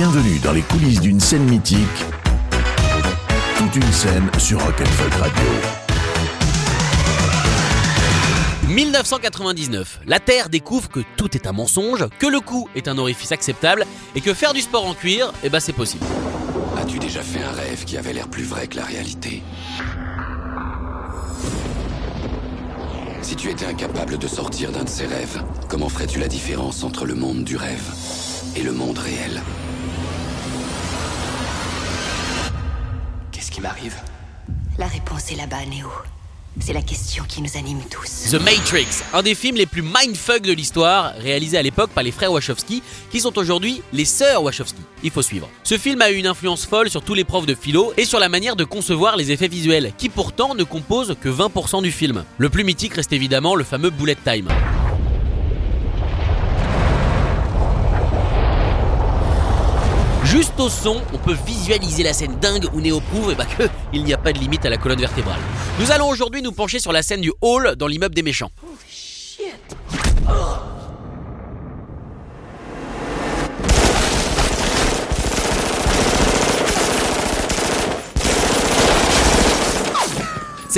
Bienvenue dans les coulisses d'une scène mythique. Toute une scène sur Rock'n'Folk Radio. 1999, la Terre découvre que tout est un mensonge, que le cou est un orifice acceptable et que faire du sport en cuir, eh ben c'est possible. As-tu déjà fait un rêve qui avait l'air plus vrai que la réalité? Si tu étais incapable de sortir d'un de ces rêves, comment ferais-tu la différence entre le monde du rêve et le monde réel? Qui m'arrive La réponse est là-bas, Néo. C'est la question qui nous anime tous. The Matrix, un des films les plus mindfuck de l'histoire, réalisé à l'époque par les frères Wachowski, qui sont aujourd'hui les sœurs Wachowski. Il faut suivre. Ce film a eu une influence folle sur tous les profs de philo et sur la manière de concevoir les effets visuels, qui pourtant ne composent que 20% du film. Le plus mythique reste évidemment le fameux bullet time. Juste au son, on peut visualiser la scène dingue où Neo prouve eh ben, que il n'y a pas de limite à la colonne vertébrale. Nous allons aujourd'hui nous pencher sur la scène du hall dans l'immeuble des méchants.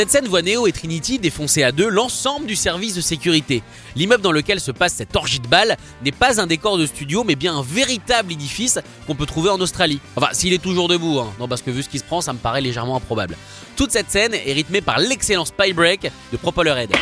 Cette scène voit Neo et Trinity défoncer à deux l'ensemble du service de sécurité. L'immeuble dans lequel se passe cette orgie de balles n'est pas un décor de studio, mais bien un véritable édifice qu'on peut trouver en Australie. Enfin, s'il est toujours debout, hein. non, parce que vu ce qui se prend, ça me paraît légèrement improbable. Toute cette scène est rythmée par l'excellent spy break de Propellerhead.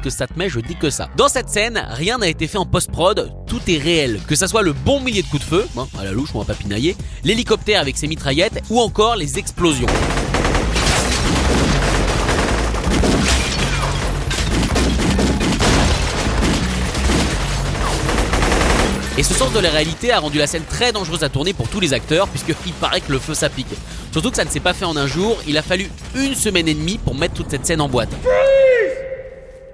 Que ça te met, je dis que ça. Dans cette scène, rien n'a été fait en post-prod, tout est réel. Que ça soit le bon millier de coups de feu, à la louche, on va pas pinailler, l'hélicoptère avec ses mitraillettes, ou encore les explosions. Et ce sens de la réalité a rendu la scène très dangereuse à tourner pour tous les acteurs, puisqu'il paraît que le feu ça pique. Surtout que ça ne s'est pas fait en un jour, il a fallu une semaine et demie pour mettre toute cette scène en boîte.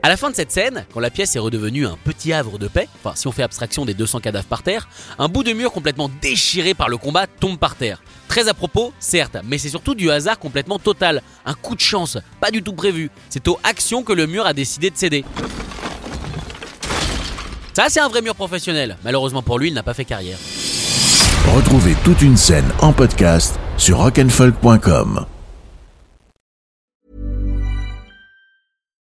À la fin de cette scène, quand la pièce est redevenue un petit havre de paix, enfin si on fait abstraction des 200 cadavres par terre, un bout de mur complètement déchiré par le combat tombe par terre. Très à propos, certes, mais c'est surtout du hasard complètement total. Un coup de chance, pas du tout prévu. C'est aux actions que le mur a décidé de céder. Ça, c'est un vrai mur professionnel. Malheureusement pour lui, il n'a pas fait carrière. Retrouvez toute une scène en podcast sur rock'n'folk.com.